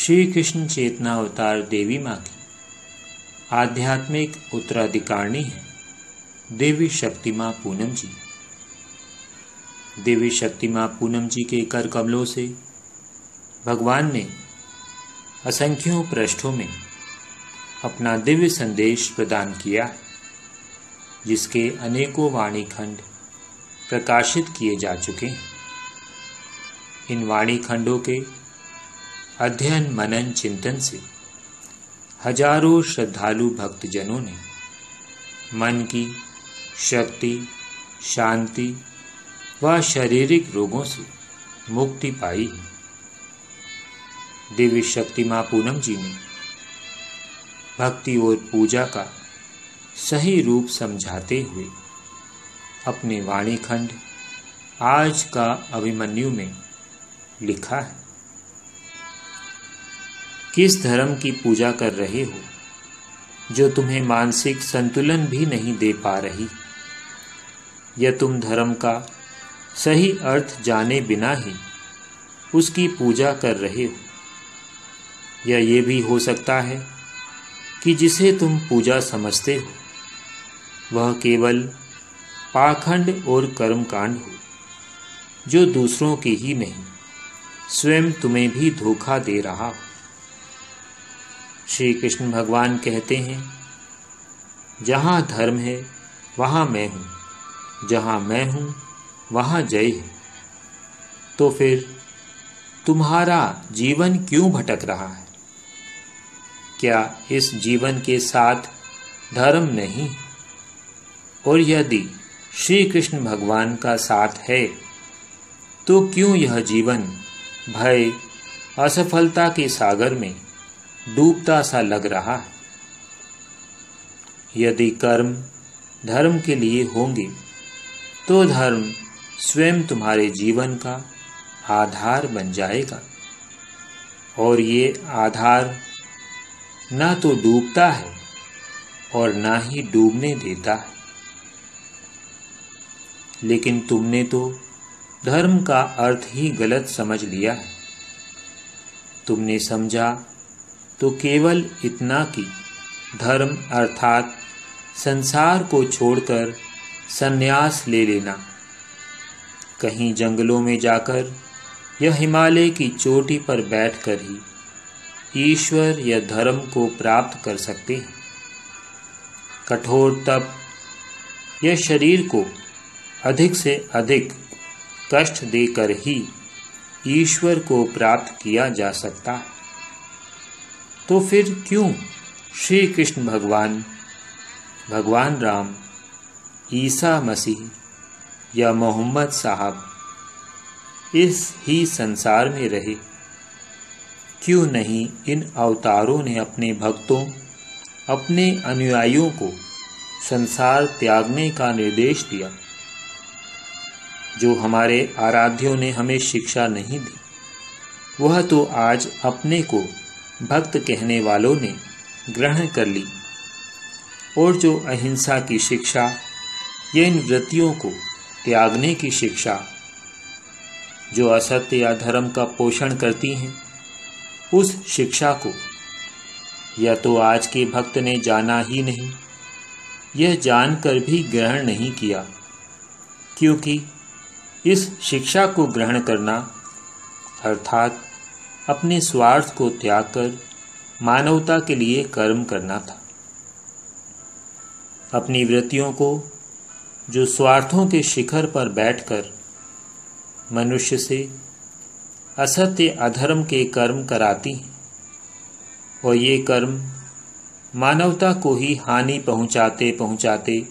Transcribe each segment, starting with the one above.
श्री कृष्ण चेतना अवतार देवी माँ की आध्यात्मिक उत्तराधिकारिणी है। देवी शक्ति माँ पूनम जी। देवी शक्ति माँ पूनम जी के कर कमलों से भगवान ने असंख्यों पृष्ठों में अपना दिव्य संदेश प्रदान किया है जिसके अनेकों वाणी खंड प्रकाशित किए जा चुके हैं। इन वाणी खंडों के अध्ययन मनन चिंतन से। हज़ारों श्रद्धालु भक्तजनों ने मन की शक्ति, शांति व शारीरिक रोगों से मुक्ति पाई है। देवी शक्ति माँ पूनम जी ने भक्ति और पूजा का सही रूप समझाते हुए अपने वाणी खंड आज का अभिमन्यु में लिखा है। किस धर्म की पूजा कर रहे हो, जो तुम्हें मानसिक संतुलन भी नहीं दे पा रही? या तुम धर्म का सही अर्थ जाने बिना ही उसकी पूजा कर रहे हो? या ये भी हो सकता है कि जिसे तुम पूजा समझते हो, वह केवल पाखंड और कर्मकांड हो, जो दूसरों की ही नहीं, स्वयं तुम्हें भी धोखा दे रहा हो। श्री कृष्ण भगवान कहते हैं, जहाँ धर्म है, वहाँ मैं हूँ। जहाँ मैं हूँ, वहाँ जय है। तो फिर, तुम्हारा जीवन क्यों भटक रहा है? क्या इस जीवन के साथ धर्म नहीं? और यदि श्री कृष्ण भगवान का साथ है तो क्यों यह जीवन भय, असफलता के सागर में डूबता सा लग रहा है। यदि कर्म धर्म के लिए होंगे तो धर्म स्वयं तुम्हारे जीवन का आधार बन जाएगा। और ये आधार ना तो डूबता है और ना ही डूबने देता है। लेकिन तुमने तो धर्म का अर्थ ही गलत समझ लिया है। तुमने समझा तो केवल इतना कि धर्म अर्थात संसार को छोड़कर संन्यास ले लेना। कहीं जंगलों में जाकर या हिमालय की चोटी पर बैठकर ही ईश्वर या धर्म को प्राप्त कर सकते हैं। कठोर तप या शरीर को अधिक से अधिक कष्ट देकर ही ईश्वर को प्राप्त किया जा सकता है। तो फिर क्यों श्री कृष्ण भगवान? भगवान राम, ईसा मसीह या मोहम्मद साहब इस ही संसार में रहे, क्यों नहीं इन अवतारों ने अपने भक्तों, अपने अनुयायियों को संसार त्यागने का निर्देश दिया, जो हमारे आराध्यों ने हमें शिक्षा नहीं दी? वह तो आज अपने को भक्त कहने वालों ने ग्रहण कर ली। और जो अहिंसा की शिक्षा, या इन वृत्तियों को त्यागने की शिक्षा, जो असत्य या धर्म का पोषण करती हैं, उस शिक्षा को या तो आज के भक्त ने जाना ही नहीं, यह जानकर भी ग्रहण नहीं किया, क्योंकि इस शिक्षा को ग्रहण करना अर्थात अपने स्वार्थ को त्याग कर मानवता के लिए कर्म करना था। अपनी वृत्तियों को, जो स्वार्थों के शिखर पर बैठकर मनुष्य से असत्य अधर्म के कर्म कराती और ये कर्म मानवता को ही हानि पहुंचाते पहुंचाते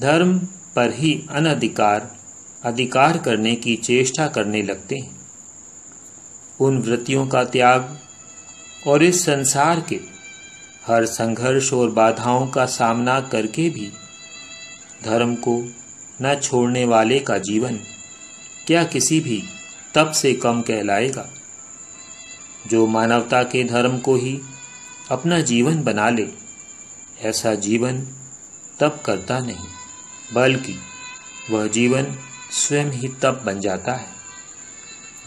धर्म पर ही अनधिकार, अधिकार करने की चेष्टा करने लगते हैं। उन वृत्तियों का त्याग और इस संसार के हर संघर्ष और बाधाओं का सामना करके भी धर्म को न छोड़ने वाले का जीवन क्या किसी भी तप से कम कहलाएगा? जो मानवता के धर्म को ही अपना जीवन बना ले, ऐसा जीवन तप करता नहीं, बल्कि वह जीवन स्वयं ही तप बन जाता है।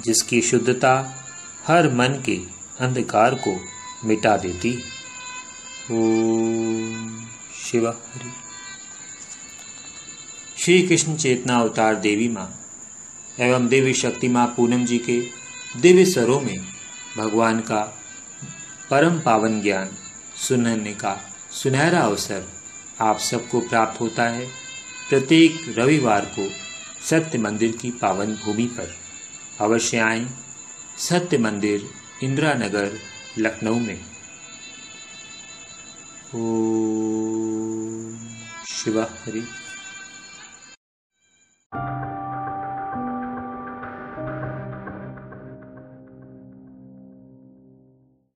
जिसकी शुद्धता हर मन के अंधकार को मिटा देती। ओम शिवा हरि। श्री कृष्ण चेतना अवतार देवी माँ एवं देवी शक्ति माँ पूनम जी के दिव्य स्वरों में भगवान का परम पावन ज्ञान सुनने का सुनहरा अवसर आप सबको प्राप्त होता है। प्रत्येक रविवार को सत्य मंदिर की पावन भूमि पर। अवश्य आए सत्य मंदिर इंदिरा नगर लखनऊ में। ओ शिवा हरी।